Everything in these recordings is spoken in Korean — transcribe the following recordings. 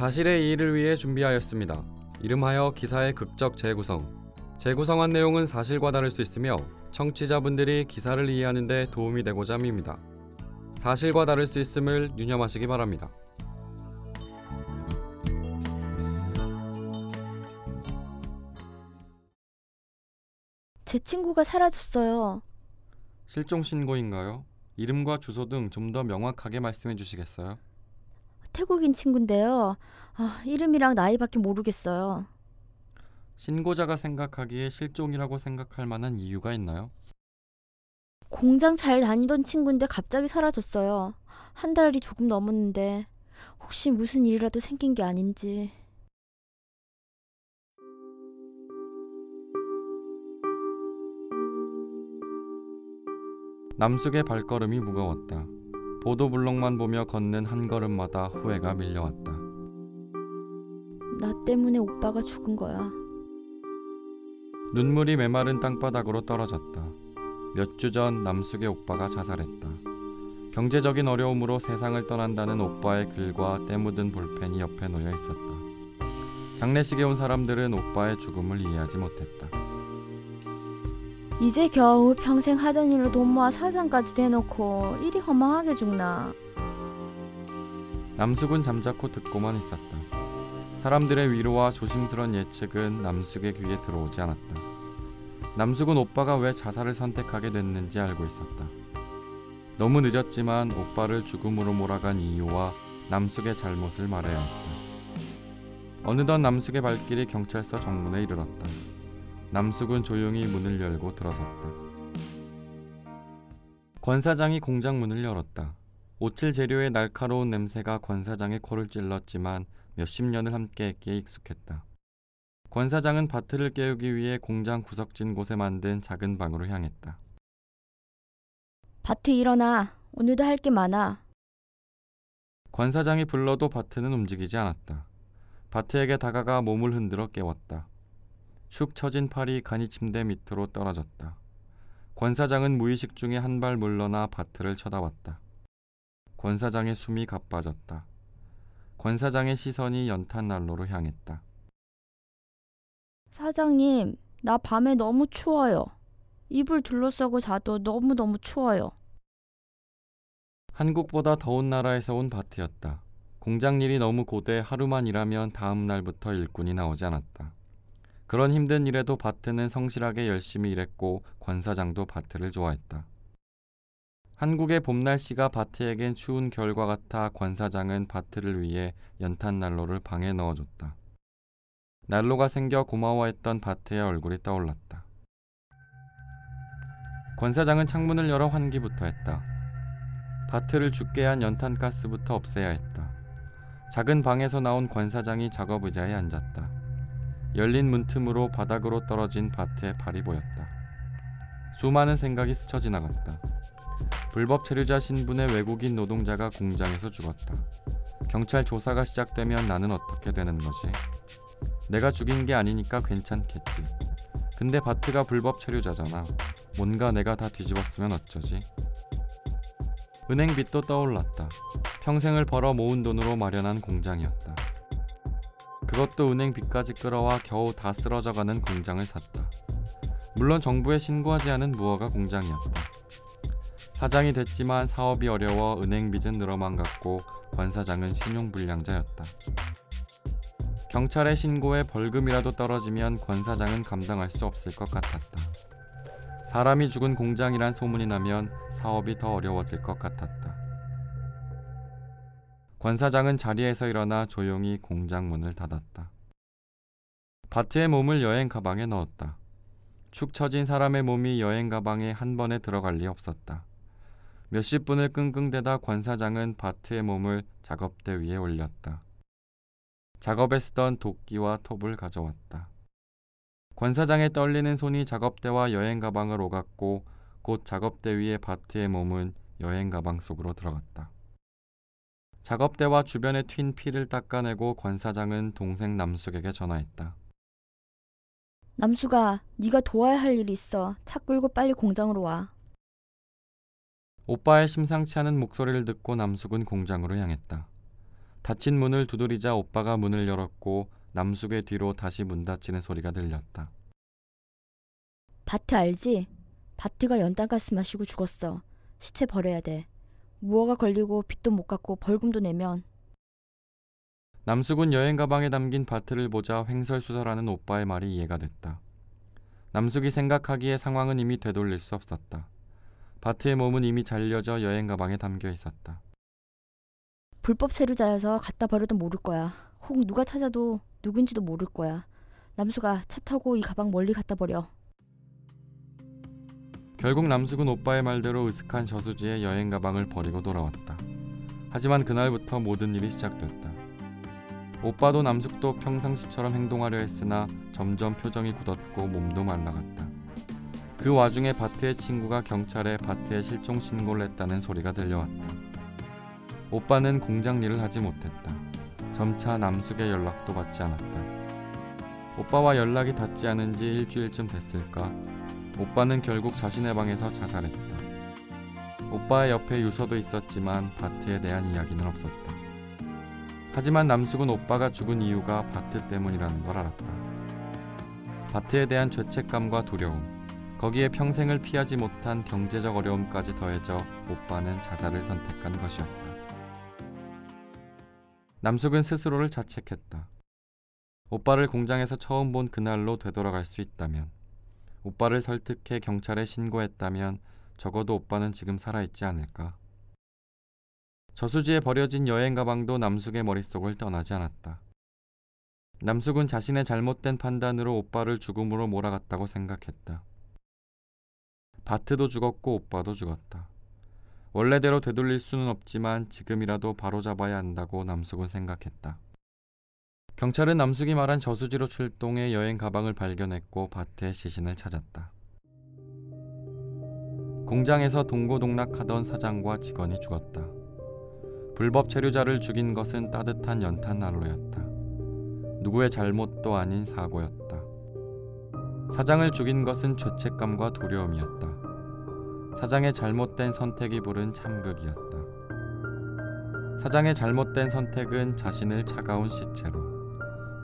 사실의 이의를 위해 준비하였습니다. 이름하여 기사의 극적 재구성. 재구성한 내용은 사실과 다를 수 있으며 청취자분들이 기사를 이해하는 데 도움이 되고자 합니다. 사실과 다를 수 있음을 유념하시기 바랍니다. 제 친구가 사라졌어요. 실종 신고인가요? 이름과 주소 등 좀 더 명확하게 말씀해 주시겠어요? 태국인 친구인데요. 아, 이름이랑 나이밖에 모르겠어요. 신고자가 생각하기에 실종이라고 생각할 만한 이유가 있나요? 공장 잘 다니던 친구인데 갑자기 사라졌어요. 한 달이 조금 넘었는데 혹시 무슨 일이라도 생긴 게 아닌지. 남숙의 발걸음이 무거웠다. 보도블록만 보며 걷는 한 걸음마다 후회가 밀려왔다. 나 때문에 오빠가 죽은 거야. 눈물이 메마른 땅바닥으로 떨어졌다. 몇 주 전 남숙의 오빠가 자살했다. 경제적인 어려움으로 세상을 떠난다는 오빠의 글과 때 묻은 볼펜이 옆에 놓여 있었다. 장례식에 온 사람들은 오빠의 죽음을 이해하지 못했다. 이제 겨우 평생 하던 일로 돈 모아 사장까지 대놓고 일이 허망하게 죽나. 남숙은 잠자코 듣고만 있었다. 사람들의 위로와 조심스런 예측은 남숙의 귀에 들어오지 않았다. 남숙은 오빠가 왜 자살을 선택하게 됐는지 알고 있었다. 너무 늦었지만 오빠를 죽음으로 몰아간 이유와 남숙의 잘못을 말해야 했다. 어느덧 남숙의 발길이 경찰서 정문에 이르렀다. 남숙은 조용히 문을 열고 들어섰다. 권 사장이 공장 문을 열었다. 오칠 재료의 날카로운 냄새가 권 사장의 코를 찔렀지만 몇십 년을 함께했기에 익숙했다. 권 사장은 바트를 깨우기 위해 공장 구석진 곳에 만든 작은 방으로 향했다. 바트 일어나. 오늘도 할 게 많아. 권 사장이 불러도 바트는 움직이지 않았다. 바트에게 다가가 몸을 흔들어 깨웠다. 축 처진 팔이 간이 침대 밑으로 떨어졌다. 권 사장은 무의식 중에 한 발 물러나 바트를 쳐다봤다. 권 사장의 숨이 가빠졌다. 권 사장의 시선이 연탄 난로로 향했다. 사장님, 나 밤에 너무 추워요. 이불 둘러싸고 자도 너무너무 추워요. 한국보다 더운 나라에서 온 바트였다. 공장 일이 너무 고돼 하루만 일하면 다음 날부터 일꾼이 나오지 않았다. 그런 힘든 일에도 바트는 성실하게 열심히 일했고 권 사장도 바트를 좋아했다. 한국의 봄 날씨가 바트에겐 추운 겨울과 같아 권 사장은 바트를 위해 연탄 난로를 방에 넣어줬다. 난로가 생겨 고마워했던 바트의 얼굴이 떠올랐다. 권 사장은 창문을 열어 환기부터 했다. 바트를 죽게 한 연탄 가스부터 없애야 했다. 작은 방에서 나온 권 사장이 작업 의자에 앉았다. 열린 문틈으로 바닥으로 떨어진 바트의 팔이 보였다. 수많은 생각이 스쳐 지나갔다. 불법 체류자 신분의 외국인 노동자가 공장에서 죽었다. 경찰 조사가 시작되면 나는 어떻게 되는 거지? 내가 죽인 게 아니니까 괜찮겠지. 근데 바트가 불법 체류자잖아. 뭔가 내가 다 뒤집었으면 어쩌지? 은행 빚도 떠올랐다. 평생을 벌어 모은 돈으로 마련한 공장이었다. 그것도 은행 빚까지 끌어와 겨우 다 쓰러져가는 공장을 샀다. 물론 정부에 신고하지 않은 무허가 공장이었다. 사장이 됐지만 사업이 어려워 은행 빚은 늘어만 갔고 권 사장은 신용불량자였다. 경찰에 신고해 벌금이라도 떨어지면 권 사장은 감당할 수 없을 것 같았다. 사람이 죽은 공장이란 소문이 나면 사업이 더 어려워질 것 같았다. 권 사장은 자리에서 일어나 조용히 공장 문을 닫았다. 바트의 몸을 여행 가방에 넣었다. 축 처진 사람의 몸이 여행 가방에 한 번에 들어갈 리 없었다. 몇십 분을 끙끙대다 권 사장은 바트의 몸을 작업대 위에 올렸다. 작업에 쓰던 도끼와 톱을 가져왔다. 권 사장의 떨리는 손이 작업대와 여행 가방을 오갔고 곧 작업대 위에 바트의 몸은 여행 가방 속으로 들어갔다. 작업대와 주변에 튄 피를 닦아내고 권 사장은 동생 남숙에게 전화했다. 남수가, 네가 도와야 할 일이 있어. 차 끌고 빨리 공장으로 와. 오빠의 심상치 않은 목소리를 듣고 남숙은 공장으로 향했다. 닫힌 문을 두드리자 오빠가 문을 열었고 남숙의 뒤로 다시 문 닫히는 소리가 들렸다. 바트 알지? 바트가 연탄가스 마시고 죽었어. 시체 버려야 돼. 무허가 걸리고 빚도 못 갚고 벌금도 내면 남숙은 여행 가방에 담긴 바트를 보자 횡설수설하는 오빠의 말이 이해가 됐다. 남숙이 생각하기에 상황은 이미 되돌릴 수 없었다. 바트의 몸은 이미 잘려져 여행 가방에 담겨 있었다. 불법 체류자여서 갖다 버려도 모를 거야. 혹 누가 찾아도 누군지도 모를 거야. 남수가 차 타고 이 가방 멀리 갖다 버려. 결국 남숙은 오빠의 말대로 으슥한 저수지에 여행 가방을 버리고 돌아왔다. 하지만 그날부터 모든 일이 시작됐다. 오빠도 남숙도 평상시처럼 행동하려 했으나 점점 표정이 굳었고 몸도 말라갔다. 그 와중에 바트의 친구가 경찰에 바트의 실종 신고를 했다는 소리가 들려왔다. 오빠는 공장 일을 하지 못했다. 점차 남숙의 연락도 받지 않았다. 오빠와 연락이 닿지 않은 지 일주일쯤 됐을까 오빠는 결국 자신의 방에서 자살했다. 오빠의 옆에 유서도 있었지만 바트에 대한 이야기는 없었다. 하지만 남숙은 오빠가 죽은 이유가 바트 때문이라는 걸 알았다. 바트에 대한 죄책감과 두려움, 거기에 평생을 피하지 못한 경제적 어려움까지 더해져 오빠는 자살을 선택한 것이었다. 남숙은 스스로를 자책했다. 오빠를 공장에서 처음 본 그날로 되돌아갈 수 있다면 오빠를 설득해 경찰에 신고했다면 적어도 오빠는 지금 살아있지 않을까. 저수지에 버려진 여행 가방도 남숙의 머릿속을 떠나지 않았다. 남숙은 자신의 잘못된 판단으로 오빠를 죽음으로 몰아갔다고 생각했다. 바트도 죽었고 오빠도 죽었다. 원래대로 되돌릴 수는 없지만 지금이라도 바로잡아야 한다고 남숙은 생각했다. 경찰은 남숙이 말한 저수지로 출동해 여행 가방을 발견했고 바트의 시신을 찾았다. 공장에서 동고동락하던 사장과 직원이 죽었다. 불법 체류자를 죽인 것은 따뜻한 연탄 난로였다. 누구의 잘못도 아닌 사고였다. 사장을 죽인 것은 죄책감과 두려움이었다. 사장의 잘못된 선택이 부른 참극이었다. 사장의 잘못된 선택은 자신을 차가운 시체로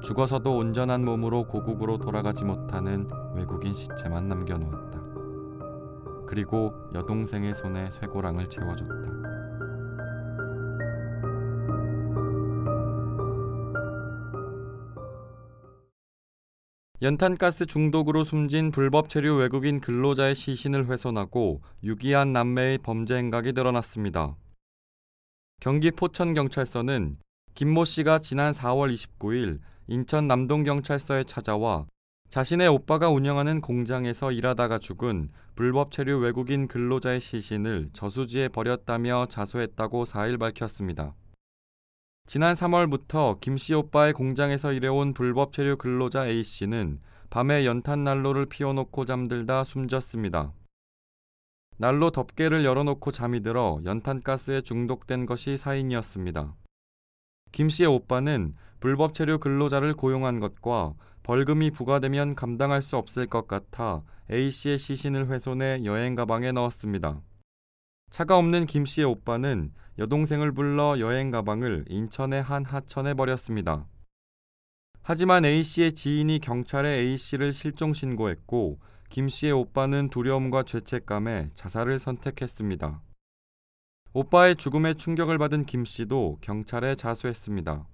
죽어서도 온전한 몸으로 고국으로 돌아가지 못하는 외국인 시체만 남겨놓았다. 그리고 여동생의 손에 쇠고랑을 채워줬다. 연탄가스 중독으로 숨진 불법 체류 외국인 근로자의 시신을 훼손하고 유기한 남매의 범죄 행각이 드러났습니다. 경기 포천경찰서는 김모 씨가 지난 4월 29일 인천 남동경찰서에 찾아와 자신의 오빠가 운영하는 공장에서 일하다가 죽은 불법 체류 외국인 근로자의 시신을 저수지에 버렸다며 자수했다고 4일 밝혔습니다. 지난 3월부터 김씨 오빠의 공장에서 일해온 불법 체류 근로자 A 씨는 밤에 연탄 난로를 피워놓고 잠들다 숨졌습니다. 난로 덮개를 열어놓고 잠이 들어 연탄가스에 중독된 것이 사인이었습니다. 김 씨의 오빠는 불법 체류 근로자를 고용한 것과 벌금이 부과되면 감당할 수 없을 것 같아 A 씨의 시신을 훼손해 여행 가방에 넣었습니다. 차가 없는 김 씨의 오빠는 여동생을 불러 여행 가방을 인천의 한 하천에 버렸습니다. 하지만 A 씨의 지인이 경찰에 A 씨를 실종 신고했고 김 씨의 오빠는 두려움과 죄책감에 자살을 선택했습니다. 오빠의 죽음에 충격을 받은 김 씨도 경찰에 자수했습니다.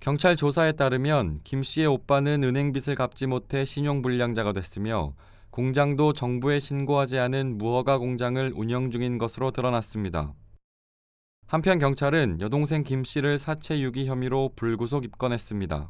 경찰 조사에 따르면 김 씨의 오빠는 은행 빚을 갚지 못해 신용불량자가 됐으며 공장도 정부에 신고하지 않은 무허가 공장을 운영 중인 것으로 드러났습니다. 한편 경찰은 여동생 김 씨를 사체 유기 혐의로 불구속 입건했습니다.